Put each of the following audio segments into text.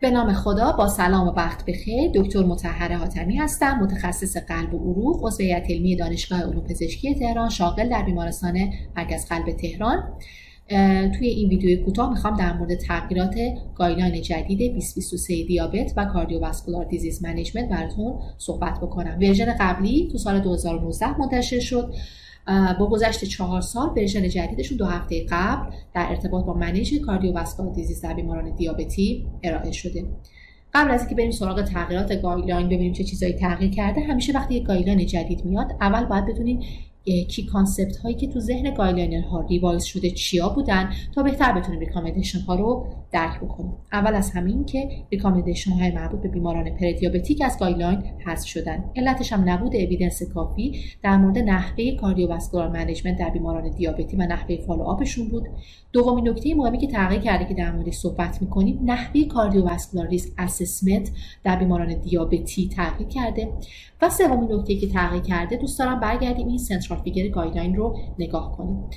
به نام خدا با سلام و وقت بخیر دکتر مطهره حاتمی هستم متخصص قلب و عروق عضو هیئت علمی دانشگاه علوم پزشکی تهران شاغل در بیمارستان مرکز قلب تهران. توی این ویدیوی کوتاه می‌خوام در مورد تغییرات guideline جدید 2023 دیابت و cardiovascular disease management براتون صحبت بکنم. version قبلی تو سال 2019 منتشر شد. با گذشت چهار سال version جدیدشون دو هفته قبل در ارتباط با management cardiovascular disease در بیماران دیابتی ارائه شده. قبل از اینکه بریم سراغ تغییرات guideline ببینیم چه چیزایی تغییر کرده همیشه وقتی یک guideline جدید میاد اول باید بدونیم key concept هایی که تو ذهن guideliner ها revise شده چیا بودن تا بهتر بتونیم recommendation ها رو درک بکنیم اول از همین که recommendation های مربوط به بیماران prediabetic از guideline حذف شدن. علتش هم نبود evidence کافی. در مورد نحوه cardiovascular management در بیماران دیابتی و نحوه follow-up شون بود. دومین نکته مهمی که تغییر کرده که در موردش صحبت می‌کنیم نحوه cardiovascular risk assessment در بیماران دیابتی تغییر کرده. و سومین نکته که تغییر کرده دوست دارم برگردیم این central figure guideline رو نگاه کنیم.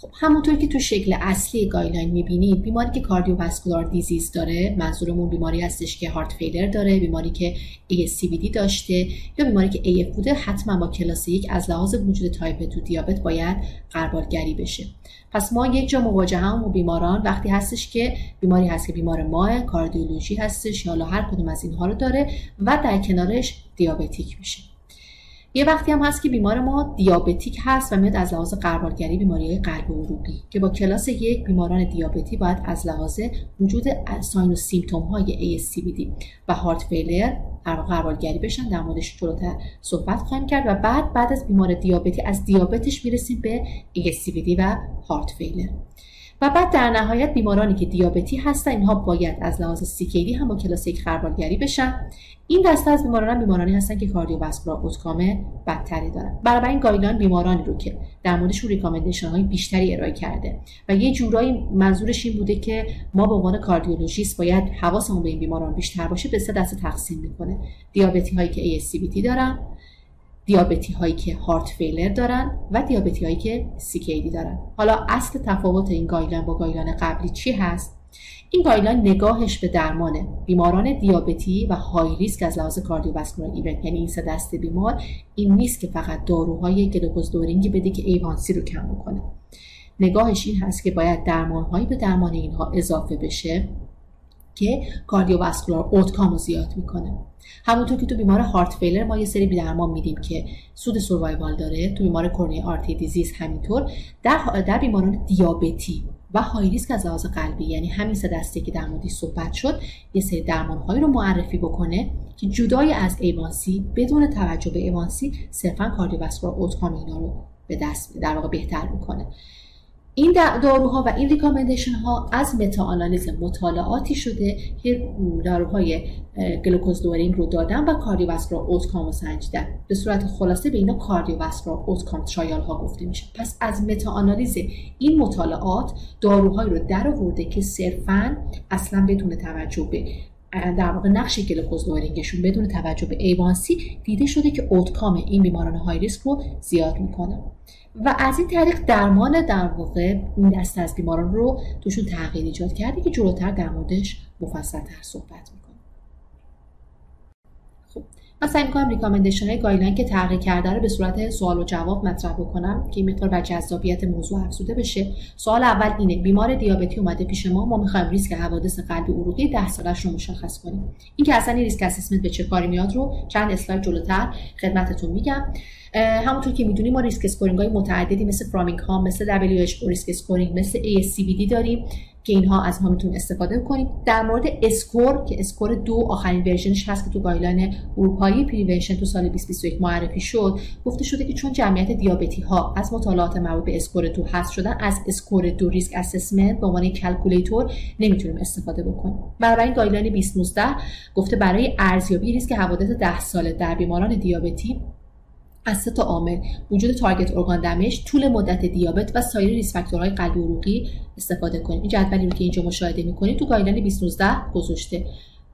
خب همونطور که تو شکل اصلی guideline می‌بینید بیماری که cardiovascular disease داره منظورمون بیماری هستش که heart failure داره بیماری که ASCVD داشته یا بیماری که AF بوده حتما با کلاس یک از لحاظ وجود type two دیابت باید قربالگری بشه. پس ما یک جا مواجه هم با بیماران. وقتی هستش که بیماری هست که بیمار ماه کاردیولوژی هستش یا هر کدوم از اینها رو داره و در کنارش دیابتیک میشه. یه وقتی هم هست که بیمار ما دیابتیک هست و میاد از لحاظ قربالگری بیماری قلب عروقی که با کلاس یک بیماران دیابتی باید از لحاظ وجود ساین و سیمتوم های ASCVD و هارت فیلر قربالگری بشن. در موردش جلوتر صحبت خواهیم کرد و بعد بعد از بیمار دیابتی از دیابتش می‌رسیم به ASCVD و heart failure و بعد در نهایت بیمارانی که دیابتی هستن اینها باید از لحاظ CKD هم با کلاس یک غربالگری بشن. این دسته از بیماران بیمارانی هستن که cardiovascular outcome بدتری دارن. برای این guideline بیمارانی رو که در موردشون recommendation های بیشتری ارائه کرده. و یه جورایی منظورش این بوده که ما به عنوان cardiologist باید حواسمون به این بیماران بیشتر باشه به سه دسته تقسیم می‌کنه. دیابتی هایی که ASCVD دارن دیابتی هایی که heart failure دارن و دیابتی هایی که CKD دارن. حالا اصل تفاوت این guideline با guideline قبلی چی هست؟ این guideline نگاهش به درمان بیماران دیابتی و high risk از لحاظ cardiovascular event یعنی این سه دسته بیمار این نیست که فقط داروهای glucose lowering ی بده که A1C رو کم بکنه. نگاهش این هست که باید درمانهایی به درمان اینها اضافه بشه. که cardiovascular outcome رو زیاد می‌کنه. همونطور که تو بیمار heart failure ما یه سری درمان میدیم که سود survival داره. تو بیمار coronary artery disease همینطور. در در بیماران دیابتی و high risk از لحاظ قلبی یعنی همین سه دسته که در موردش صحبت شد یه سری درمانهایی رو معرفی بکنه که جدای از A1C بدون توجه به A1C صرفا cardiovascular outcome اینا رو به دست در واقع بهتر می‌کنه. این داروها و این recommendation ها از meta-analysis مطالعاتی شده که داروهای glucose lowering رو دادن و cardiovascular outcome رو سنجیدن. به صورت خلاصه به اینا cardiovascular outcome trial ها گفته میشه. پس از meta-analysis این مطالعات داروهایی رو در آورده که صرفا اصلا بدون توجه به در واقع نقش glucose lowering شون بدون توجه به A1C دیده شده که outcome این بیماران high risk رو زیاد می‌کنه. و از این طریق درمان در واقع این دسته از بیماران رو توشون تغییر ایجاد کرده که جلوتر در موردش مفصلتر صحبت می‌کنه من سعی می‌کنم recommendation های که تغییر کرده رو به صورت سوال و جواب مطرح بکنم که این مقدار بر جذابیت موضوع افزوده بشه. سوال اول اینه بیمار دیابتی اومده پیش ما ما می‌خوایم ریسک حوادث قلبی عروقی 10 سالش رو مشخص کنیم. این که اصلا risk assessment به چه کاری میاد رو چند اسلاید جلوتر خدمتتون میگم. همونطور که می‌دونیم ما risk scoring های متعددی مثل Framingham مثل WHO risk scoring مثل ASCVD داریم که اینها از ما می‌تونیم استفاده کنیم. در مورد SCORE که SCORE دو آخرین version ش هست که تو guideline اروپایی prevention تو سال 2021 معرفی شد گفته شده که چون جمعیت دیابتی ها از مطالعات مربوط به اسکور دو هست شدن از SCORE دو risk assessment به عنوان calculator نمی‌تونیم استفاده بکنیم. این guideline 2019 گفته برای ارزیابی ریسک حوادث 10 ساله در بیماران دیابتی از سه تا عامل وجود target organ damage طول مدت دیابت و سایر risk factor های قلبی عروقی استفاده کنیم. این جدولی که اینجا مشاهده می‌کنید تو guideline 2019 گذاشته.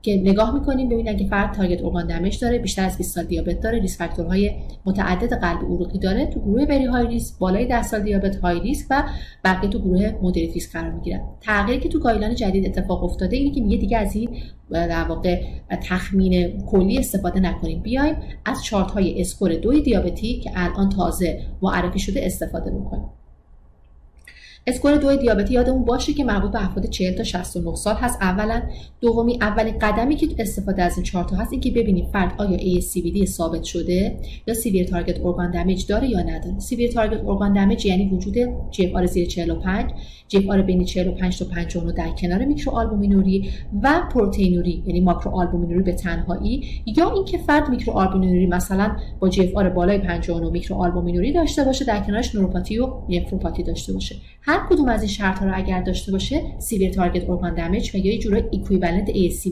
که نگاه می‌کنیم ببینیم اگه فرد target organ damage داره بیشتر از 20 سال دیابت داره risk factor های متعدد قلب عروقی داره. تو گروه very high risk بالای 10 سال دیابت high risk و بقیه تو گروه moderate risk قرار می‌گیرن. تغییری که تو guideline جدید اتفاق افتاده اینه که میگه دیگه از این در واقع تخمین کلی استفاده نکنیم. بیایم از چارت های SCORE دوی دیابتی که الان تازه معرفی شده استفاده بکنیم. SCORE دو دیابتی یادمون باشه که مربوط به افراد 40 تا 69 سال هست. اولا دومی اولین قدمی که استفاده از این چهار تا هست اینکه ببینیم فرد آیا ASCVD ثابت شده یا severe target organ damage داره یا نداره. severe target organ damage یعنی وجود GFR زیر 45 GFR بین 45 تا 59 در کنار میکروآلبومینوری و پروتئینوری یعنی ماکروآلبومینوری به تنهایی یا اینکه فرد میکروآلبومینوری مثلا با GFR بالای 59 میکروآلبومینوری داشته باشه در کنارش نوروپاتی و نفروپاتی داشته باشه. هر کدوم از این شرط ها رو اگر داشته باشه severe target organ damage و یا یه جورای equivalent ASCVD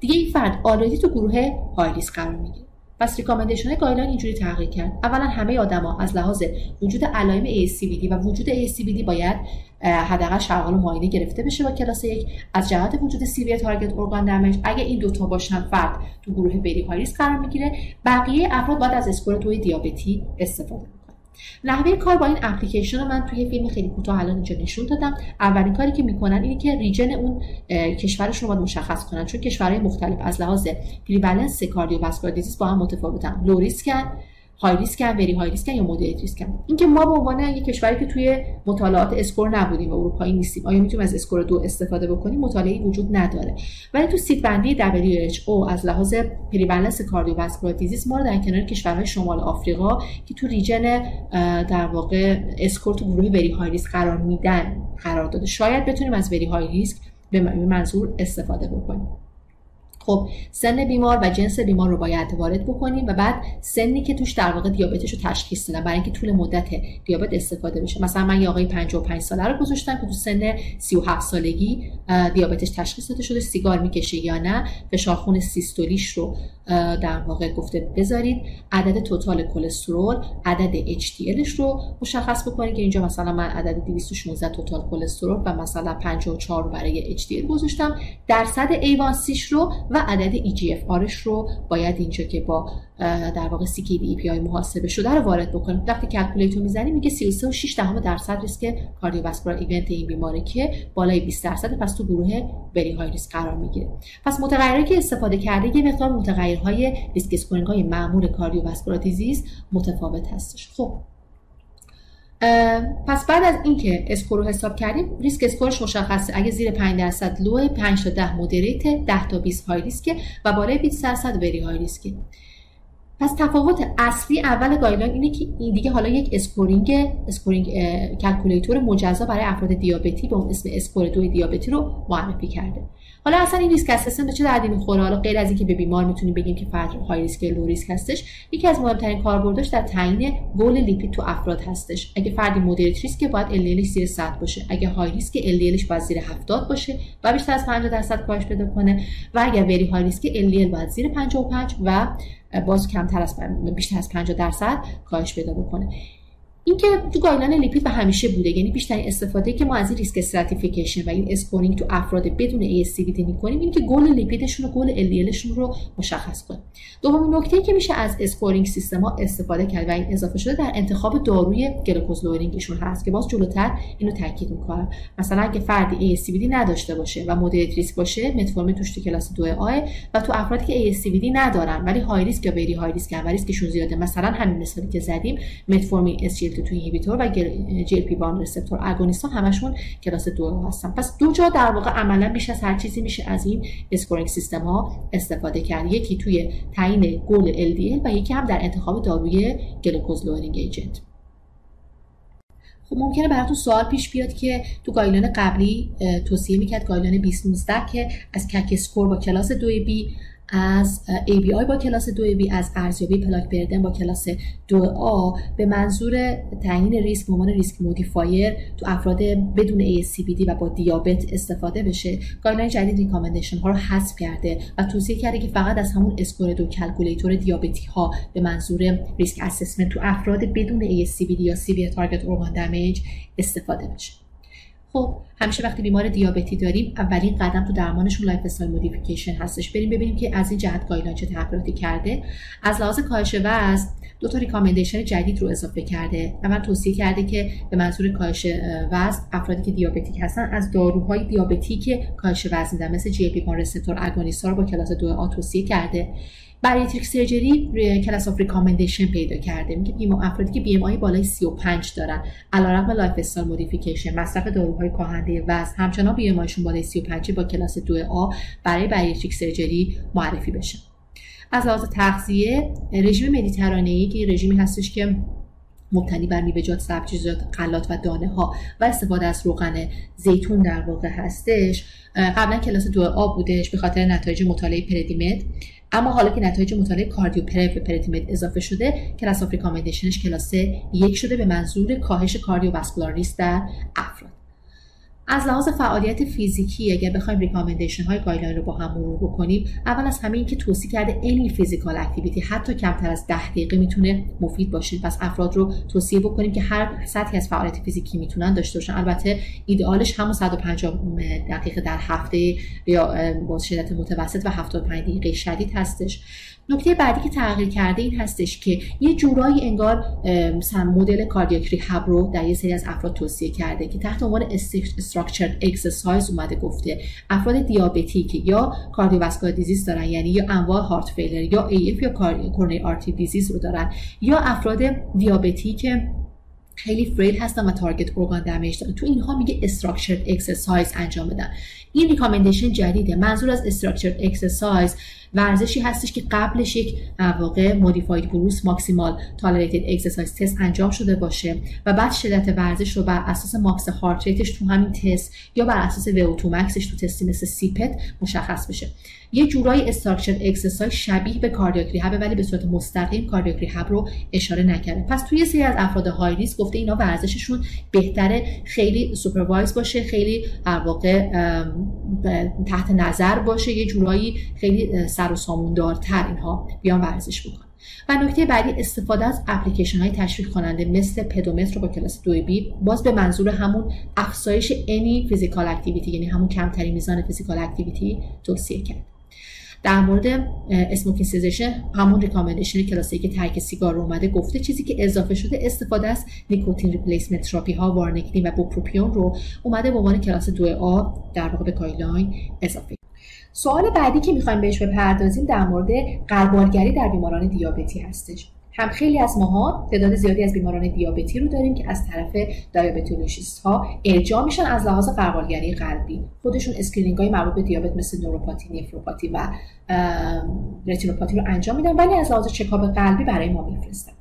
دیگه این فرد already تو گروه های قرار می‌گیره. پس recommendation guideline اینجوری تغییر کرد. اولا همه آدما از لحاظ وجود علائم ASCVD و وجود ASCVD باید حداقل شرح معاینه گرفته بشه با کلاس یک. از جهت وجود severe target organ damage اگه این دوتا باشن فرد تو گروه very high قرار می‌گیره. بقیه افراد باید از SCORE دوی دیابتی استفاده نحوه کار با این اپلیکیشن رو من توی فیلم خیلی کوتاه الان اینجا نشون دادم. اولین کاری که می‌کنن اینه که region اون کشورش رو باید مشخص کنن. چون کشورهای مختلف از لحاظ prevalence cardiovascular disease با هم متفاوتن. low risk ن high risk ن very high risk ن یا moderate risk ن اینکه ما به عنوان یک کشوری که توی مطالعات SCORE نبودیم و اروپایی نیستیم آیا می‌تونیم از SCORE دو استفاده بکنیم؟ مطالعه وجود نداره. ولی تو سیت بندی WHO از لحاظ prevalence cardiovascular disease ما رو در کنار کشورهای شمال آفریقا که تو region در واقع SCORE تو گروه very high risk قرار میدن قرار داده. شاید بتونیم از very high risk به منظور استفاده بکنیم. خب سن بیمار و جنس بیمار رو باید وارد بکنیم و بعد سنی که توش در واقع دیابتش رو تشخیص دادن برای اینکه طول مدت دیابت استفاده بشه. مثلا من یه آقای 55 ساله رو گذاشتم که تو سن 37 سالگی دیابتش تشخیص داده شده سیگار می‌کشه یا نه فشار خون سیستولیش رو در واقع گفته بذارید عدد توتال کلسترول عدد HDLش رو مشخص بکنید که اینجا مثلا من عدد 216 توتال کلسترول و مثلا 54 برای HDL گذاشتم. درصد A1C رو و عدد EGFR ش رو باید اینجا که با در واقع CKD EPI محاسبه شده رو وارد بکنیم. وقتی calculate رو می‌زنیم میگه 33 و 6 دهم درصد risk cardiovascular event این بیماری که بالای 20 درصد پس تو گروه very high risk قرار می‌گیره. پس متغیری که استفاده کرده یه مقدار متغیرهای risk scoring های معمول cardiovascular disease متفاوت هستش. خب پس بعد از اینکه score رو حساب کردیم risk score ش مشخصه. اگه زیر 5 درصد low 5 تا 10 moderate 10 تا 20 high risk و بالای 20 درصد very high risk پس تفاوت اصلی اول guideline اینه که این دیگه حالا یک scoring scoring calculator مجزا برای افراد دیابتی به اون اسم SCORE دو دیابتی رو معرفی کرده. حالا اصلا این risk assessment به چه دردی می‌خوره؟ حالا غیر از اینکه به بیمار می‌تونیم بگیم که فرد high risk low risk هستش یکی از مهمترین کاربردش در تعیین گول لیپید تو افراد هستش. اگه فردی moderate risk باید ال زیر 100 باشه. اگه های ریسک LDL باید زیر 70 باشه و بیشتر از 50 درصد کاهش پیدا کنه. و اگر very high risk LDL باید زیر 55 و باز کمتر از بیشتر از 50 درصد کاهش پیدا بکنه. اینکه تو guideline لیپید به همیشه بوده. یعنی بیشترین استفاده که ما از این risk stratification و این scoring تو افراد بدون ASCVD می‌کنیم این که گل لیپیدشون و goal LDL شون رو مشخص کنیم. دومین نکته که میشه از scoring system ها استفاده کرد و این اضافه شده در انتخاب داروی glucose lowering شون هست که باز جلوتر اینو تاکید می‌کنم. مثلا اگه فردی ASCVD نداشته باشه و moderate risk باشه متفورمین توش تو کلاس 2 آ و تو افرادی که ASCVD ندارن ولی high risk یا very high risk و ریسکشون زیاده مثلا همین مثالی که زدیم متفورمین SGLT2 inhibitor و GLP-1 receptor agonist ها همشون کلاس دو هستن. پس دو جا در واقع عملا بیش از هر چیزی میشه از این scoring system ها استفاده کرد. یکی توی تعیین goal LDL و یکی هم در انتخاب داروی glucose lowering agent. خب ممکنه براتون سوال پیش بیاد که تو guideline قبلی توصیه می‌کرد guideline 2019 که از CAC score با کلاس 2 B از ABI با کلاس 2B از ارزیابی plaque burden با کلاس 2A به منظور تعیین ریسک به risk modifier تو افراد بدون ASCVD و با دیابت استفاده بشه. guideline جدید recommendation ها رو حذف کرده و توصیه کرده که فقط از همون SCORE2 calculator دیابتی ها به منظور risk assessment تو افراد بدون ASCVD یا severe target organ damage استفاده بشه. خب همیشه وقتی بیمار دیابتی داریم اولین قدم تو درمانشون lifestyle modification هستش. بریم ببینیم که از این جهت guideline چه تغییراتی کرده. از لحاظ کاهش وزن دو تا recommendation جدید رو اضافه کرده اول توصیه کرده که به منظور کاهش وزن افرادی که diabetic هستن از داروهای diabetic کاهش وزن میدن مثل GLP-1 receptor agonist رو با کلاس 2 A توصیه کرده. bariatric surgery class of recommendation پیدا کرده. میگه بیما افرادی که BMI بالای 35 دارن. علیرغم lifestyle modification مصرف داروهای کاهنده وزن همچنان BMI شون بالای 35 با کلاس 2 A برای bariatric surgery معرفی بشه. از لحاظ تغذیه رژیم مدیترانه‌ای که رژیمی هستش که مبتنی بر میوه‌جات، سبزیجات، غلات و دانه ها و استفاده از روغن زیتون در واقع هستش. قبلا کلاس دو A بودش به خاطر نتایج مطالعه PREDIMED. اما حالا که نتایج مطالعه CORDIOPREV PREDIMED اضافه شده class of کلاس یک شده به منظور کاهش cardio risk در افراد. از لحاظ فعالیت فیزیکی اگر بخوایم recommendation های guideline رو با هم مرور بکنیم اول از همه این که توصیه کرده any physical activity حتی کمتر از ده دقیقه می‌تونه مفید باشه. پس افراد رو توصیه بکنیم که هر سطحی از فعالیت فیزیکی می‌تونن داشته باشن. البته ایدئالش همون 150 دقیقه در هفته یا با شدت متوسط و 75 دقیقه شدید هستش. نکته بعدی که تغییر کرده این هستش که یه جورایی انگار مثلا مدل cardiac rehab رو در یه سری از افراد توصیه کرده که تحت عنوان structured exercise اومده گفته. افراد diabetic یا cardiovascular disease دارن یعنی یا انواع heart failure یا AF یا coronary artery disease رو دارن. یا افراد diabetic خیلی frail هستن و target organ damage دارن. تو اینها میگه structured exercise انجام بدن. این recommendation جدیده. منظور از structured exercise ورزشی هستش که قبلش یک واقع modified Bruce maximal tolerated exercise test انجام شده باشه و بعد شدت ورزش رو بر اساس max heart rate ش تو همین تست یا بر اساس VO2 max ش تو تستی مثل CPET مشخص بشه. یه جورایی structured exercise شبیه به cardiac rehab ولی به صورت مستقیم cardiac rehab رو اشاره نکرده. پس توی سری از افراد high risk گفته اینا ورزششون بهتره خیلی supervised باشه خیلی در واقع تحت نظر باشه یه جورایی خیلی سر و سامون‌دارتر اینها بیان ورزش بکنن. و نکته بعدی استفاده از اپلیکیشن های تشویق کننده مثل pedometer با کلاس 2 B باز به منظور همون افزایش any physical activity یعنی همون کمترین میزان physical activity توصیه کرد. در مورد smoking cessation همون recommendation کلاسی که ترک سیگار رو اومده گفته چیزی که اضافه شده استفاده از nicotine replacement therapy ها varenicline و bupropion رو اومده به عنوان کلاس 2 A در واقع به guideline اضافه. سوال بعدی که می‌خوایم بهش بپردازیم در مورد غربالگری در بیماران دیابتی هستش. هم خیلی از ماها تعداد زیادی از بیماران دیابتی رو داریم که از طرف diabetologist ها ارجاع میشن از لحاظ غربالگری قلبی. خودشون screening های مربوط به دیابت مثل نوروپاتی نفروپاتی و رتینوپاتی رو انجام میدن ولی از لحاظ چکاپ قلبی برای ما میفرستن.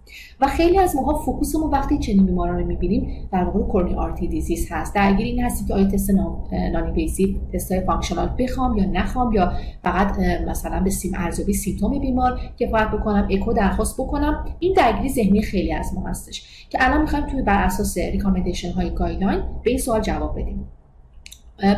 و خیلی از ماها focus مون وقتی چنین بیماران رو می‌بینیم در واقع coronary artery disease هست. درگیر این هستی که آیا تست noninvasive تست functional بخوام یا نخوام یا فقط مثلا به سیم ارزیابی symptom بیمار کفایت بکنم اکو درخواست بکنم این درگیری ذهنی خیلی از ما هستش. که الان می‌خوایم توی بر اساس recommendation های guideline به این سوال جواب بدیم.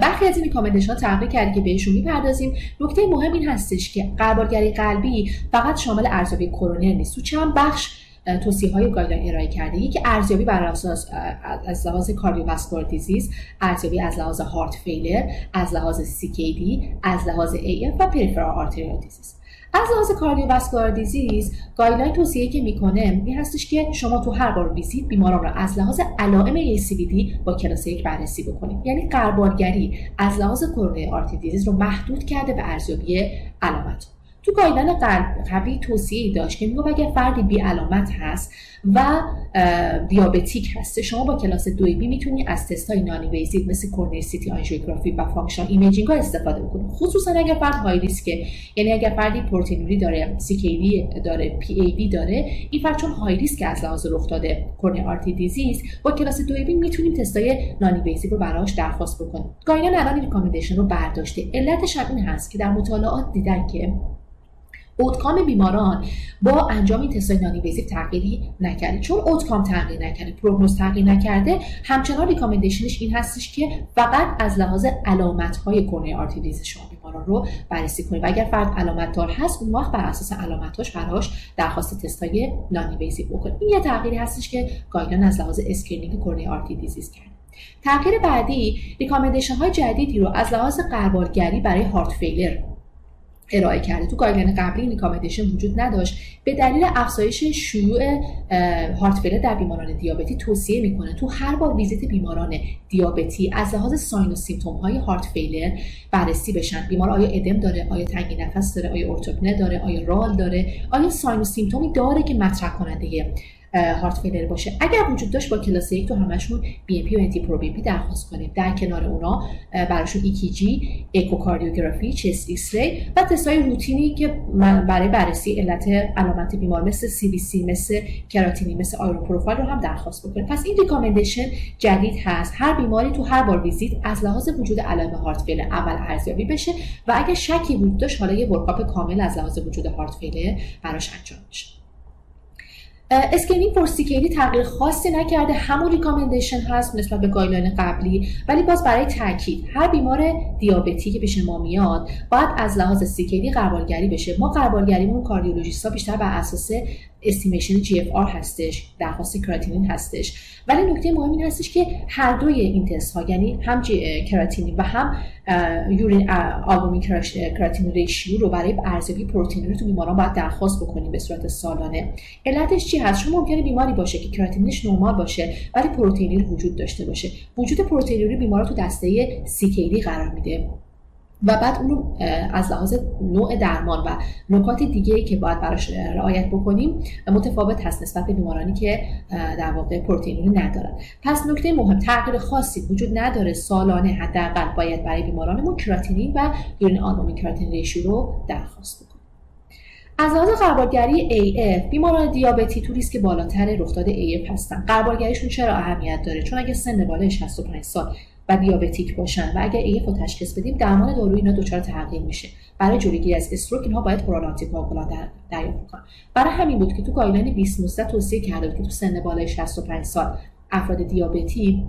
برخی از این recommendation ها تغییر کرده که بهشون می‌پردازیم. نکته مهم این هستش که غربالگری قلبی فقط شامل ارزیابی کرونر نیست. تو چند بخش توصیه های guideline ارائه کرده یکی ارزیابی بر اساس از لحاظ cardiovascular disease ارزیابی از لحاظ heart failure از لحاظ CAD از لحاظ AF و peripheral arterial disease. از لحاظ cardiovascular disease guideline توصیه که می‌کنه این هستش که شما تو هر بار ویزیت بیماران را از لحاظ علائم CAD با کلاس یک بررسی بکنید. یعنی غربالگری از لحاظ coronary artery disease رو محدود کرده به ارزیابی علامت. تو guideline قبلی توصیه داشت که میگه اگر فردی بی علامت هست و diabetic هست شما با کلاس 2 B می‌تونی از تست های ویزید مثل coronary CT angiography و functional imaging ها استفاده بکنید خصوصا اگر فرد high risk ه یعنی اگر فردی پروتئینوری داره CKD داره پی ای بی داره این فرد چون high risk از لحاظ رخ داده coronary artery disease با کلاس 2 B می‌تونیم های noninvasive رو براش درخواست بکنیم. guideline الان recommendation رو برداشته. علتش هم این هست که در مطالعات دیدن که outcome بیماران با انجام این تستای نانی تغییری نکرده. چون outcome تغییر نکرده پروگنوز تغییر نکرده همچنان recommendation ش این هستش که فقط از لحاظ علامت های coronary artery disease شما بیماران رو بررسی کنید. و اگر فرد علامت دار هست اون وقت بر اساس علامتاش براش درخواست تستای non-invasive بکنید. این یه تغییری هستش که guideline از لحاظ screening artery disease کرد. تغییر بعدی recommendation های جدیدی رو از لحاظ غربالگری برای heart failure ارائه کرده. تو guideline قبلی این recommendation وجود نداشت. به دلیل افزایش شیوع heart failure در بیماران دیابتی توصیه می‌کنه. تو هر بار ویزیت بیماران دیابتی از لحاظ sign و symptom های heart failure بررسی بشن. بیمار آیا ادم داره؟ آیا تنگی نفس داره؟ آیا ارتوپنه داره آیا رال داره؟ آیا sign و symptom ی داره که مطرح کننده heart failure باشه. اگر وجود داشت با کلاس یک تو همشون بی ام پی و انتی پرو بی پی درخواست کنیم. در کنار اونا براشون EKG اکوکاردیوگرافی chest X-ray و تستای روتینی که برای بررسی علت علامت بیمار مثل CBC مثل کراتینین مثل iron profile رو هم درخواست بکنیم. پس این recommendation جدید هست. هر بیماری تو هر بار ویزیت از لحاظ وجود علائم heart failure اول ارزیابی بشه و اگر شکی وجود داشت حالا یه workup کامل از لحاظ وجود heart failure براش انجام بشه screening for CKD تغییر خاصی نکرده. همون recommendation هست نسبت به guideline قبلی ولی باز برای تاکید هر بیمار دیابتی که پیش ما میاد باید از لحاظ CKD غربالگری بشه. ما غربالگریمون کاردیولوژیستا بیشتر بر اساس estimation GFR هستش درخواست کراتینین هستش. ولی نکته مهم این هستش که هر دوی این تست ها یعنی هم کراتینین و هم urine albumin creatinine ratio رو برای ارزیابی پروتئینوری تو بیماران باید درخواست بکنیم به صورت سالانه. علتش چی هست؟ شما ممکنه بیماری باشه که کراتینینش نرمال باشه ولی پروتئینوری وجود داشته باشه. وجود پروتئین بیمار تو دسته CKD قرار میده. و بعد اون از لحاظ نوع درمان و نکات دیگه که باید براش رعایت بکنیم متفاوت هست نسبت به بیمارانی که در واقع پروتئین ندارن. پس نکته مهم تغییر خاصی وجود نداره سالانه حداقل باید برای بیمارانمون کراتینین و یورین آلبومین کراتین ریشیو رو درخواست بکنیم. از لحاظ قربالگری AF بیماران دیابتی تو ریسک بالاتر رخداد AF هستن. قربالگریشون چرا اهمیت داره؟ چون اگه سن بالای 65 سال و diabetic باشن. و اگر AF رو تشخیص بدیم درمان دارویی اینا دچار تغییر میشه. برای جلوگیری از stroke اینها باید oral anticoagulant دریافت کنن. برای همین بود که تو guideline 2019 توصیه کرده بود که تو سن بالای 65 سال افراد دیابتی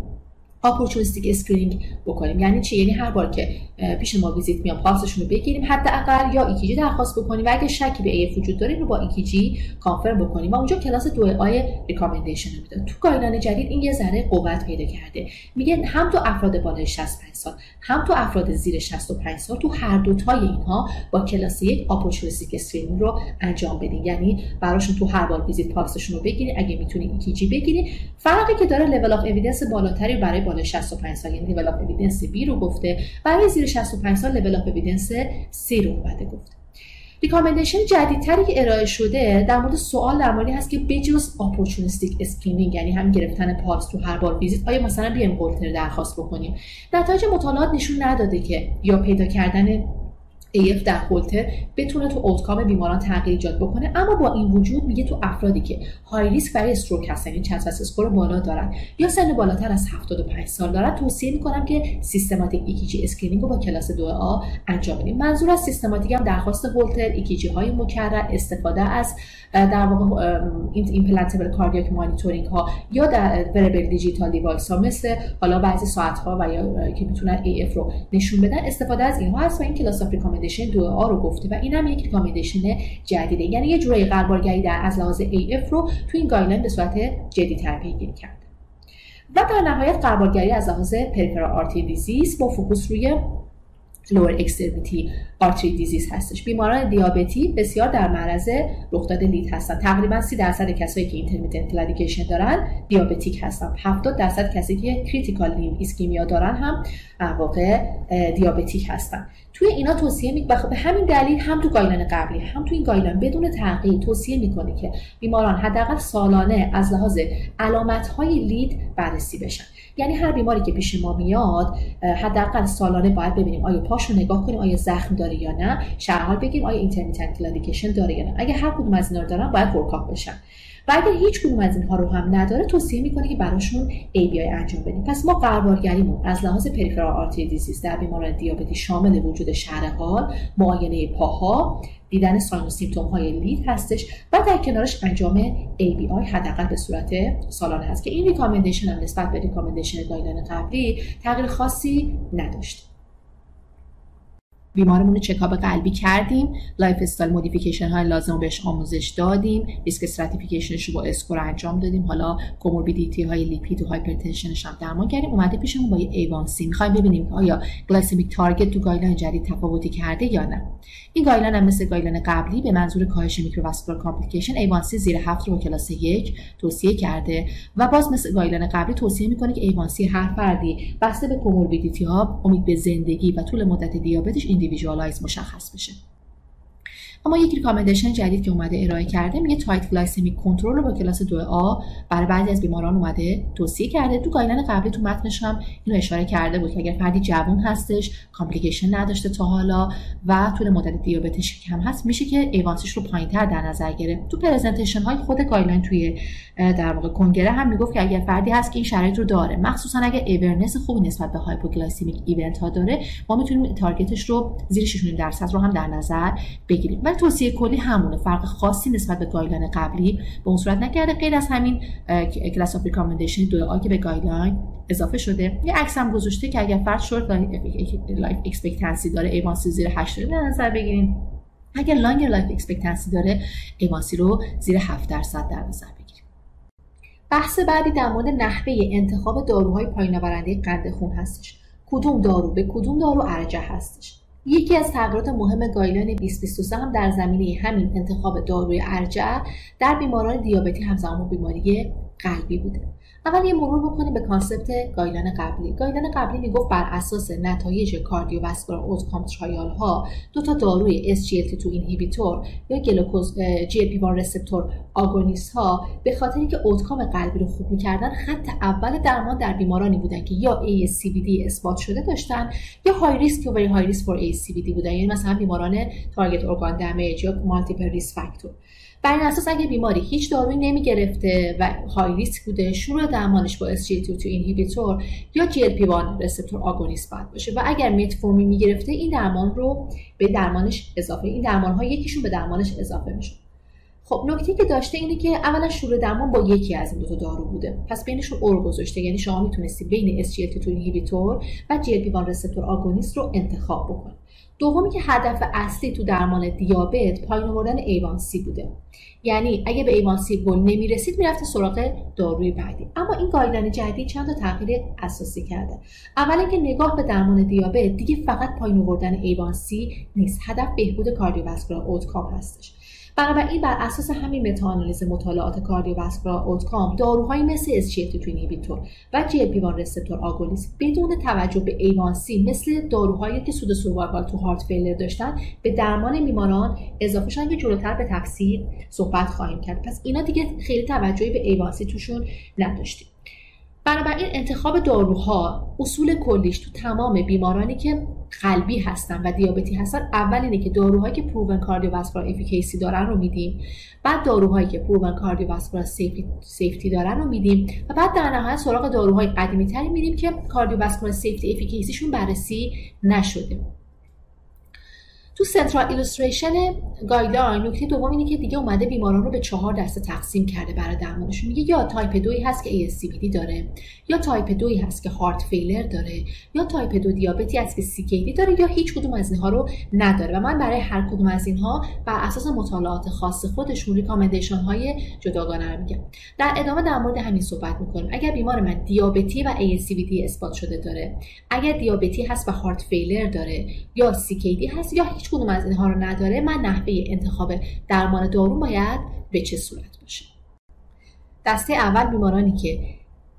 opportunistic screening بکنیم. یعنی چی؟ یعنی هر بار که پیش ما ویزیت میان پاسشون رو بگیریم حداقل یا EKG درخواست بکنیم و اگه شکی به AF وجود داره رو با EKG confirm بکنیم. و اونجا کلاس 2A recommendation رو میده تو guideline جدید این یه ذره قوت پیدا کرده. میگه هم تو افراد بالای 65 سال هم تو افراد زیر 65 سال تو هر دو تای اینها با کلاس یک opportunistic screening رو انجام بدین. یعنی براشون تو هر بار ویزیت پاسشون رو بگیرید اگه می‌تونید EKG بگیرید فرقی که داره level of evidence بالاتری برای بالای 65 سال یعنی level of evidence B رو گفته برای زیر 65 سال level of evidence C رو اومده گفته. recommendation جدیدتری که ارائه شده در مورد سوال در موردی هست که بجز opportunistic screening یعنی هم گرفتن پالس تو هر بار ویزیت آیا مثلا بیم هولتر درخواست بکنیم؟ نتایج مطالعات نشون نداده که یا پیدا کردن AF در هولتر بتونه تو outcome بیماران تغییر ایجاد بکنه اما با این وجود میگه تو افرادی که high risk برای stroke هستن این CHADS score بالا دارن یا سن بالاتر از 75 سال دارن توصیه می‌کنم که systematic EKG screening رو با کلاس 2A انجام بدیم. منظور از systematic هم درخواست Holter EKG های مکرر استفاده از در واقع implantable cardiac monitoring ها یا wearable digital device ها مثل حالا بعضی ساعت ها و یا که می‌تونن AF رو نشون بدن استفاده از اینها هست و این class of recommendation A رو گفته و اینم یک recommendation جدیده. یعنی یه جورایی غربالگری در از لحاظ AF رو تو این guideline به صورت جدیدتر پیگیری کرده و در نهایت غربالگری از لحاظ peripheral artery disease با focus روی lower extremity artery disease هستش. بیماران دیابتی بسیار در معرض رخداد LEAD هستن. تقریبا 30 درصد کسایی که intermittent claudication دارن diabetic هستن. 70 درصد کسی که critical limb ischemia دارن هم واقع diabetic هستن. توی اینا توصیه می به همین دلیل هم تو guideline قبلی هم تو این guideline بدون تغییر توصیه می‌کنه که بیماران حداقل سالانه از لحاظ علامت های LEAD بررسی بشن. یعنی هر بیماری که پیش ما میاد حداقل سالانه باید ببینیم آیا پاشو نگاه کنیم آیا زخم داره یا نه. شرح حال بگیم آیا intermittent claudication داره یا نه. اگه هر کدوم از اینا رو دارن باید workup بشن. و اگر هیچ کدوم از اینها رو هم نداره توصیه می‌کنه که براشون ABI انجام بدیم. پس ما غربالگریمون از لحاظ peripheral artery disease در بیماران دیابتی شامل وجود شرح حال معاینه پاها دیدن sign و symptom های LEAD هستش و در کنارش انجام ABI حداقل به صورت سالانه هست که این recommendation هم نسبت به recommendation guideline قبلی تغییر خاصی نداشت. بیمارمون رو چکاپ قلبی کردیم. lifestyle modification های لازم رو بهش آموزش دادیم. risk stratification ش رو با score انجام دادیم. حالا comorbidity های لیپید و hypertension ش هم درمان کردیم. اومده پیشمون با یه A1C می‌خوایم ببینیم آیا glycemic target تو guideline جدید تفاوتی کرده یا نه. این guideline هم مثل guideline قبلی به منظور کاهش microvascular complication A1C زیر 7 رو کلاس یک توصیه کرده و باز مثل guideline قبلی توصیه می‌کنه که A1C هر فردی بسته به comorbidity ها امید به زندگی و طول مدت دیابتش individualize مشخص بشه. اما یک recommendation جدید که اومده ارائه کرده میگه tight glycemic control رو با کلاس 2A برای بعضی از بیماران اومده توصیه کرده. تو guideline قبلی تو متنش هم اینو اشاره کرده بود که اگر فردی جوان هستش complication نداشته تا حالا و طول مدت دیابتش کم هست میشه که A1C ش رو پایینتر در نظر گرفت. تو presentation های خود guideline توی در واقع کنگره هم می‌گفت که اگر فردی هست که این شرایط رو داره. مخصوصا اگر awareness خوبی نسبت به hypoglycemic event ها داره ما می‌تونیم target ش رو زیر 6 درصد رو هم در نظر بگیریم. توصیه کلی همونه. فرق خاصی نسبت به guideline قبلی به اون صورت نکرده. غیر از همین class of recommendation دو A که به guideline اضافه شده. یه عکس هم گذاشته که اگر فرد short life expectancy داره A1C زیر 8 در نظر بگیریم. اگر long life expectancy داره A1C رو زیر 7 درصد در نظر بگیریم. بحث بعدی در مورد نحوه انتخاب داروهای پایین آورنده قند خون هستش. کدوم دارو به کدوم دارو ارجح هستش؟ یکی از تغییرات مهم guideline 2023 هم در زمینه همین انتخاب داروی ارجح در بیماران دیابتی همزمان با بیماری قلبی بوده. اول یه مرور بکنیم به concept guideline قبلی. guideline قبلی می‌گفت بر اساس نتایج cardiovascular outcome trial ها دو تا داروی SGLT2 inhibitor یا گلوکوز GLP-1 receptor agonist ها به خاطر اینکه outcome قلبی رو خوب می‌کردن خط اول درمان در بیمارانی بودن که یا ASCVD اثبات شده داشتن یا high risk یا very high risk for ASCVD بودن. یعنی مثلا بیماران target organ damage یا multiple risk factor بر این اساس اگه بیماری هیچ دارویی نمی گرفته و high risk بوده شروع درمانش با SGLT2 inhibitor یا GLP-1 receptor agonist باید باشه و اگر متفورمین می گرفته این درمان رو به درمانش اضافه این درمان ها یکیشون به درمانش اضافه میشه. خب نکته که داشته اینه که اولا شروع درمان با یکی از این دو تا دارو بوده. پس بینشون or گذاشته یعنی شما می‌تونستی بین SGLT2 inhibitor و GLP-1 receptor agonist رو انتخاب بکنید دومی که هدف اصلی تو درمان دیابت پایین آوردن A1C بوده. یعنی اگه به A1C goal نمی‌رسید می‌رفته سراغ داروی بعدی. اما این guideline جدید چند تا تغییر اساسی کرده. اولا که نگاه به درمان دیابت دیگه فقط پایین آوردن A1C نیست. هدف بهبود cardiovascular outcome هستش. بنابراین بر اساس همین متاانالیز مطالعات cardiovascular outcome داروهایی مثل SGLT2 inhibitor و GLP-1 receptor agonist بدون توجه به A1C مثل داروهایی که سود survival تو heart failure داشتن به درمان بیماران اضافه شدن که جلوتر به تفصیل صحبت خواهیم کرد. پس اینا دیگه خیلی توجهی به A1C توشون نداشتیم. بنابراین انتخاب داروها اصول کلیش تو تمام بیمارانی که قلبی هستن و دیابتی هستن اول اینه که داروهایی که proven cardiovascular efficacy دارن رو میدیم. بعد داروهایی که proven cardiovascular safety دارن رو میدیم و بعد در نهایت سراغ داروهای قدیمی تری میدیم که cardiovascular safety efficacy شون بررسی نشده. تو central illustration guideline نکته دوم اینه که دیگه اومده بیماران رو به چهار دسته تقسیم کرده برای درمانشون. میگه یا تایپ دوی هست که ASCVD داره یا تایپ دوی هست که heart failure داره یا تایپ دو دیابتی هست که CKD داره یا هیچ کدوم از اینها رو نداره. و من برای هر کدوم از اینها بر اساس مطالعات خاص خودشون recommendation های جداگانه میگم. در ادامه در مورد همین صحبت می‌کنیم. اگر بیمار من دیابتی و ASCVD اثبات شده داره اگر دیابتی هست و heart failure داره یا CKD هست یا هیچ کدوم از اینها رو نداره من نحوه انتخاب درمان دارو باید به چه صورت باشه؟ دسته اول بیمارانی که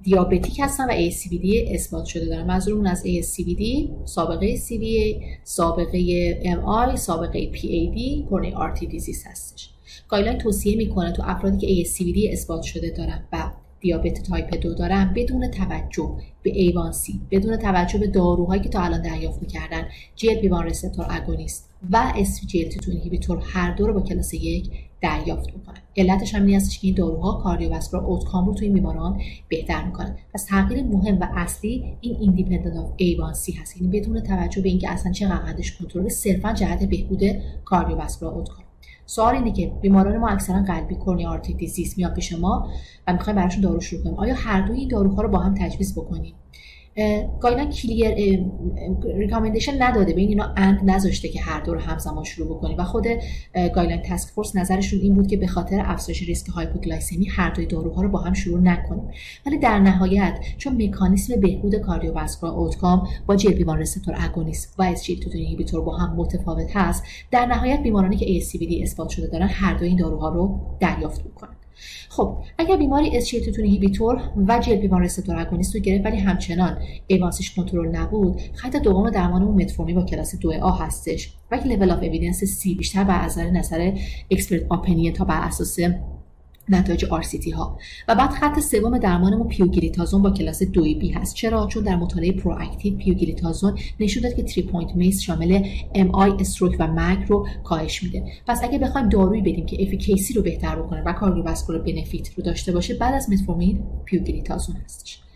diabetic هستن و ASCVD اثبات شده دارن. منظورمون از ASCVD سابقه CVA سابقه MI سابقه PAD coronary artery disease هستش. guideline توصیه می‌کنه تو افرادی که ASCVD اثبات شده دارن و دیابت تایپ دو دارن بدون توجه به A1C بدون توجه به داروهایی که تا الان دریافت می‌کردن GLP-1 receptor agonist و SGLT2 inhibitor هر دو رو با کلاس یک دریافت می‌کنن علتش هم این هستش که این داروها cardiovascular outcome رو توی بیماران بهتر می‌کنن پس تغییر مهم و اصلی این independent of A1C هست. یعنی بدون توجه به اینکه اصلا چه قندش کنترل صرفا جهت بهبود cardiovascular outcome سوال اینه که بیماران ما اکثرا coronary artery disease میان پیش ما و می‌خوایم براشون دارو شروع کنیم. آیا هر دوی این داروها رو با هم تجویز بکنیم؟ guideline clear recommendation نداده. به این اینا and نذاشته که هر دو رو همزمان شروع بکنیم و خود guideline task force نظرشون این بود که به خاطر افزایش ریسک hypoglycemia هر دوی داروها رو با هم شروع نکنیم. ولی در نهایت چون مکانیسم بهبود cardiovascular outcome با GLP-1 receptor agonist و SG با هم متفاوت هست در نهایت بیمارانی که ASCVD اثبات شده دارن هر دو این داروها رو دریافت می‌کنن. خب اگر بیماری SGLT2 inhibitor و GLP-1 receptor agonist رو گرفت ولی همچنان A1C ش کنترل نبود خط دوم درمانمون متفورمین با کلاس 2 A هستش. و level of evidence C بیشتر بر اساس نظر expert opinion تا بر اساس نتایج RCT ها. و بعد خط سوم درمانمون پیوگلیتازون با کلاس 2 B هست. چرا؟ چون در مطالعه PROactive پیوگلیتازون نشون داد که 3 point MACE شامل MI stroke و مرگ رو کاهش میده. پس اگه بخوایم دارویی بدیم که efficacy رو بهتر بکنه و cardiovascular benefit رو داشته باشه بعد از متفورمین پیوگلیتازون هستش.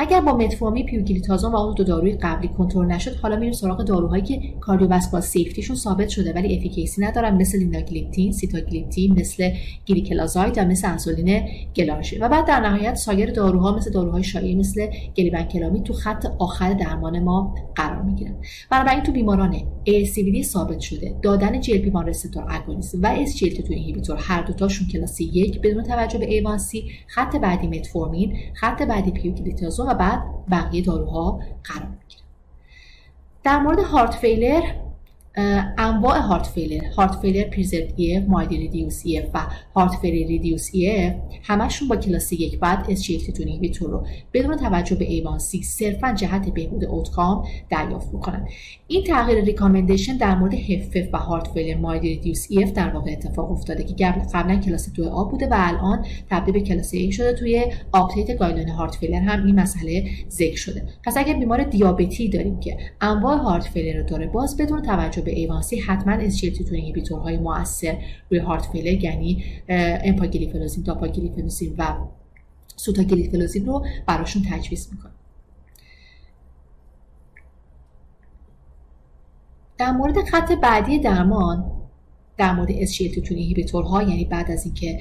اگر با متفورمین پیوگلیتازون و اون دو داروی قبلی کنترل نشد حالا میریم سراغ داروهایی که cardiovascular safety شون ثابت شده ولی efficacy ندارن مثل لیناگلیپتین سیتاگلیپتین مثل گلیکلازاید و مثل انسولین گلارژین و بعد در نهایت سایر داروها مثل داروهای شایع مثل گلیبنکلامید تو خط آخر درمان ما قرار می‌گیرن. بنابراین تو بیماران ASCVD ثابت شده. دادن GLP-1 receptor agonist و SGLT2 inhibitor هر دوتاشون کلاس یک بدون توجه به A1C خط بعدی متفورمین خط بعدی پیوگلیتازون و بعد بقیه داروها قرار می‌گیرن. در مورد heart failure انواع heart failure. heart failure preserved EF mildly reduced و heart failure reduced همشون با کلاس یک باید SGLT2 inhibitor رو بدون توجه به A1C صرفا جهت بهبود outcome دریافت می‌کنن. این تغییر recommendation در مورد HFpEF و heart failure mildly reduced در واقع اتفاق افتاده که قبلا کلاس 2 A بوده و الان تبدیل به کلاس I شده. توی update guideline heart failure هم این مسئله ذکر شده. پس اگر بیمار دیابتی داریم که انواع heart failure رو داره باز بدون توجه به A1C حتما SGLT2 inhibitor های موثر روی heart failure یعنی امپاگلیفلوزین داپاگلیفلوزین و سوتاگلیفلوزین رو براشون تجویز می‌کنه. در مورد خط بعدی درمان در مورد SGLT2 inhibitor ها یعنی بعد از اینکه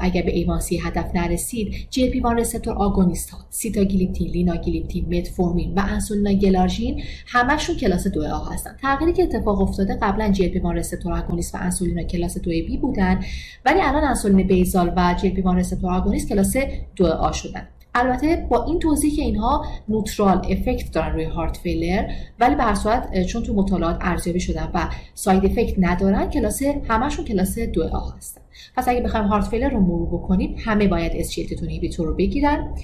اگر به A1C هدف نرسید GLP-1 receptor agonist ها سیتاگلیپتین لیناگلیپتین متفورمین و انسولین گلارژین همشون کلاس 2 A هستن. تغییری که اتفاق افتاده قبلا GLP-1 receptor agonist و انسولین کلاس 2 B بودن ولی الان انسولین basal و GLP-1 receptor agonist کلاس 2 A شدن. البته با این توضیح که اینها neutral effect دارن روی heart failure ولی به هر صورت چون تو مطالعات ارزیابی شدن و side effect ندارن کلاس همشون کلاس 2 A هستن. پس اگه بخوایم heart failure رو مرور بکنیم همه باید SGLT2 inhibitor رو بگیرن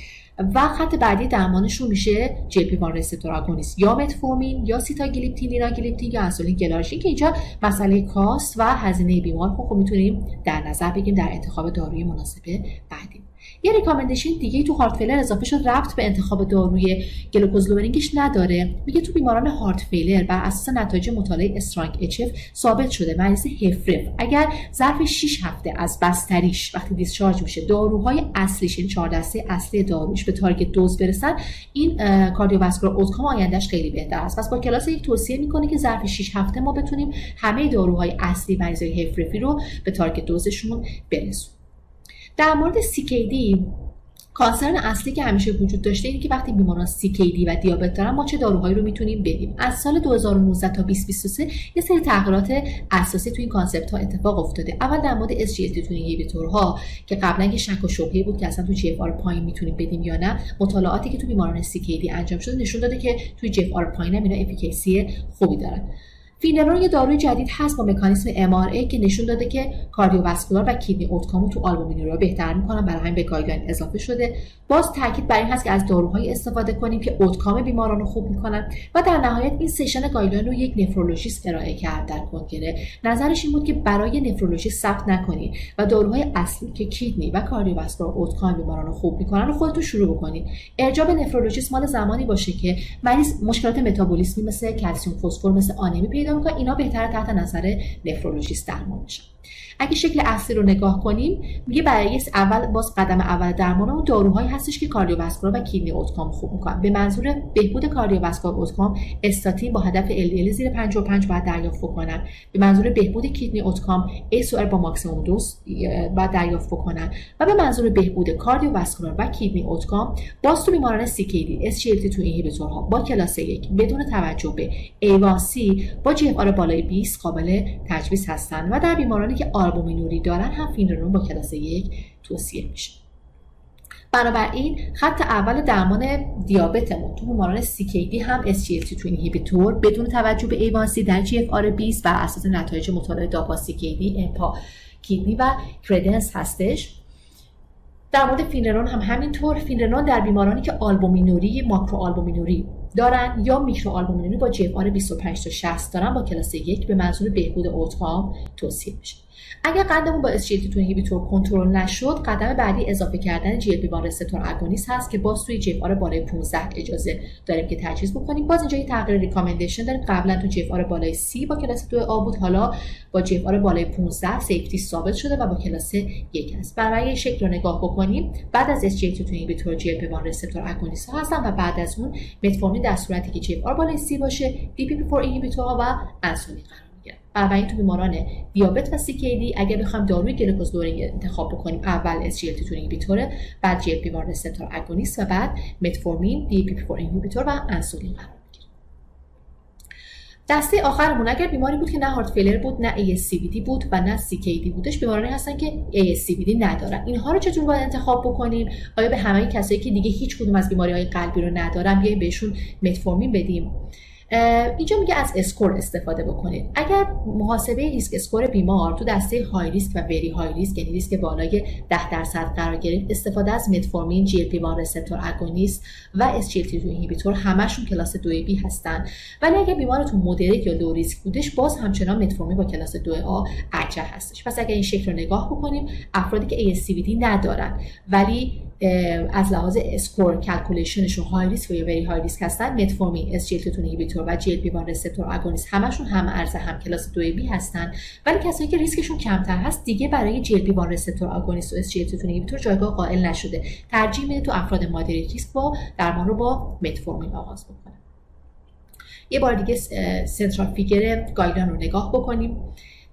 و خط بعدی درمانشون میشه GLP-1 receptor agonist یا متفورمین یا سیتاگلیپتین لیناگلیپتین یا انسولین گلارژین که اینجا مسئله cost و هزینه بیمار خب, خب می‌تونیم در نظر بگیریم در انتخاب داروی مناسب بعدی. یه recommendation دیگه تو heart failure اضافه شد ربط به انتخاب داروی glucose lowering ش نداره. میگه تو بیماران heart failure بر اساس نتایج مطالعه STRONG-HF ثابت شده. مریض HFrEF اگر ظرف 6 هفته از بستریش وقتی discharge میشه داروهای اصلیش این چهار دسته اصلی داروش به target dose برسن این cardiovascular outcome آیندهش خیلی بهتر است. پس با کلاس یک توصیه می‌کنه که ظرف 6 هفته ما بتونیم همه داروهای اصلی مریضای HFrEF ی رو به target dose شون برسونیم. در مورد CKD concern اصلی که همیشه وجود داشته اینه که وقتی بیماران CKD و دیابت دارن ما چه داروهایی رو می‌تونیم بدیم؟ از سال 2019 تا 2023 یه سری تغییرات اساسی تو این concept ها اتفاق افتاده. اول در مورد SGLT2 inhibitor ها که قبلا که شک و شبهه بود که اصلا تو GFR پایین می‌تونیم بدیم یا نه مطالعاتی که تو بیماران CKD انجام شده نشون داده که توی GFR پایین هم اینا efficacy خوبی دارن. فینرنون یه داروی جدید هست با مکانیسم MRA که نشون داده که cardiovascular و kidney outcome و تو آلبومینوری رو بهتر می‌کنن. برای همین به guideline اضافه شده. باز تاکید بر این هست که از داروهایی استفاده کنیم که outcome بیماران رو خوب می‌کنن و در نهایت این session guideline رو یک نفرولوژیست ارائه کرد در کنگره. نظرش این بود که برای نفرولوژی صبر نکنید و داروهای اصلی که kidney و cardiovascular outcome بیماران رو خوب می‌کنن رو خودتون شروع بکنید. ارجاع به نفرولوژیست مال زمانی باشه که مریض مشکلات متابولیسمی مثل کلسیم فسفر مثل آنمی پیدا می‌کنه اینا بهتر تحت نظر نفرولوژیست درمان میشن. اگه شکل اصلی رو نگاه کنیم میگه برای اول باز قدم اول درمان اون داروهایی هستش که کاردیوواسکولار و کیدنی اوتکام خوب می‌کنن. به منظور بهبود کاردیوواسکولار اوتکام استاتین با هدف LDL زیر 55 باید دریافت کنن به منظور بهبود کیدنی اوتکام ASOR با ماکسیموم دوز باید دریافت کنن و به منظور بهبود کاردیوواسکولار و کیدنی اوتکام باز تو بیماران CKD SGLT2 اینهیبیتورها با کلاس یک بدون توجه به A1C با GFR بالای 20 قابل تجویز هستند و در بیمارانی آلبومینوری دارن هم فینرنون با کلاس یک توصیه میشه. بنابراین خط اول درمان دیابتمون تو بیماران CKD هم SGLT2 inhibitor بدون توجه به A1C در GFR 20 بر اساس نتایج مطالعه DAPA-CKD EMPA-KIDNEY و CREDENCE هستش. در مورد فینرنون هم همینطور. فینرنون در بیمارانی که آلبومینوری ماکرو آلبومینوری دارن یا میکرو آلبومینوری با GFR 25 تا 60 دارن با کلاس یک به منظور بهبود outcome توصیه میشه. اگر قدمون با SGLT2 inhibitor کنترل نشد قدم بعدی اضافه کردن GLP-1 receptor agonist هست که باز توی GFR بالای 15 اجازه داریم که تجویز بکنیم. باز اینجا یه تغییر recommendation داریم. قبلا تو GFR بالای 30 با کلاس 2 A بود. حالا با GFR بالای 15 safety ثابت شده و با کلاس 1 است برای این شکل رو نگاه بکنیم. بعد از SGLT2 inhibitor GLP-1 receptor agonist ها هستن و بعد از اون متفورمین در صورتی که GFR بالای 30 باشه DPP4 inhibitor ها و انسولین بنابراین تو بیماران دیابت و CKD اگر بخوام داروی glucose lowering انتخاب بکنیم اول SGLT2 inhibitor بعد GLP-1 receptor agonist و بعد متفورمین DPP4 inhibitor و انسولین قرار دسته آخرمون اگر بیماری بود که نه heart failure بود نه ASCVD بود و نه CKD بودش بیمارانی هستن که ASCVD ندارن. اینها رو چطور باید انتخاب بکنیم؟ آیا به همه کسایی که دیگه هیچ کدوم از بیماری های قلبی رو ندارن بیایم بهشون متفورمین بدیم؟ اینجا میگه از score استفاده بکنید. اگر محاسبه risk score بیمار تو دسته high risk و very high risk یعنی ریسک بالای 10 درصد قرار گرفت استفاده از متفورمین GLP-1 receptor agonist و SGLT2 inhibitor همشون کلاس 2 B هستن. ولی اگر بیمارتون moderate یا low risk بودش باز همچنان متفورمین با کلاس 2 A ارجح هستش. پس اگر این شکل رو نگاه بکنیم افرادی که ASCVD ندارن. ولی از لحاظ score calculation شون high risk و یا very high risk هستن متفورمین SGLT2 inhibitor و GLP-1 receptor agonist همشون هم ارز هم کلاس 2 B هستن. ولی کسایی که ریسکشون کمتر هست دیگه برای GLP-1 receptor agonist و SGLT2 inhibitor جایگاه قائل نشده. ترجیح میده تو افراد moderate risk با درمان رو با متفورمین آغاز بکنه. یه بار دیگه central figure guideline رو نگاه بکنیم.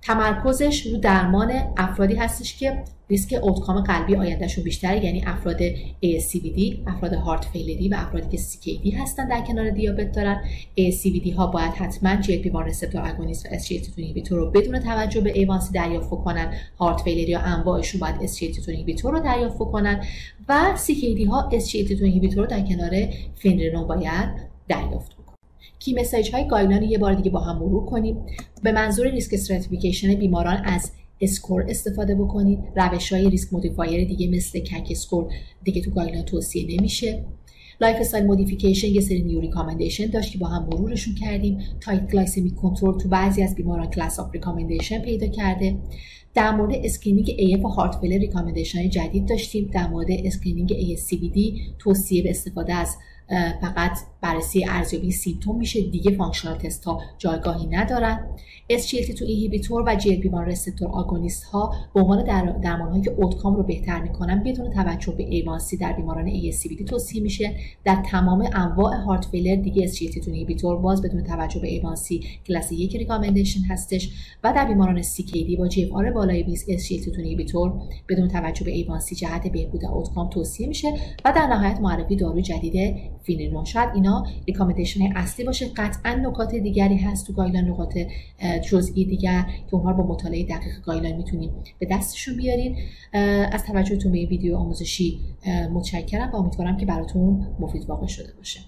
تمرکزش رو درمان افرادی هستش که ریسک outcome قلبی آیندهشون بیشتره یعنی افراد ASCVD، افراد heart failure ی و افرادی که CKD هستن در کنار دیابت دارن. ASCVD ها باید حتما GLP-1 receptor agonist و SGLT2 inhibitor رو بدون توجه به A1C دریافت کنن. heart failure ی یا انواعشون باید SGLT2 inhibitor رو دریافت کنن و CKD ها SGLT2 inhibitor رو در کنار finerenone باید دریافت key message های guideline یه بار دیگه با هم مرور کنیم. به منظور risk stratification بیماران از score استفاده بکنید. روش های risk modifier دیگه مثل CAC score دیگه تو guideline توصیه نمیشه. lifestyle modification یه سری new recommendation داشت که با هم مرورشون کردیم. tight glycemic control تو بعضی از بیماران class of recommendation پیدا کرده. در مورد screening AF و heart failure recommendation جدید داشتیم. در مورد screening ASCVD توصیه به استفاده از فقط بررسی ارزیابی symptom میشه. دیگه functional test ها جایگاهی ندارن. SGLT2 inhibitor و GLP-1 receptor agonist ها به عنوان درمان هایی که outcome رو بهتر می‌کنن بدون توجه به A1C در بیماران ASCVD توصیه میشه. در تمام انواع heart failure دیگه SGLT2 inhibitor باز بدون توجه به A1C class یک recommendation هستش. و در بیماران CKD با GFR بالای 20 SGLT2 inhibitor بدون توجه به A1C جهت بهبود outcome توصیه میشه. و در نهایت معرفی داروی جدید finerenone شاید اینا recommendation اصلی باشه. قطعا نکات دیگری هست تو guideline نکات جزئی دیگر که اونها با مطالعه دقیق guideline می‌تونیم به دستشون بیارین از توجهتون به این ویدیو آموزشی متشکرم و امیدوارم که براتون مفید واقع شده باشه.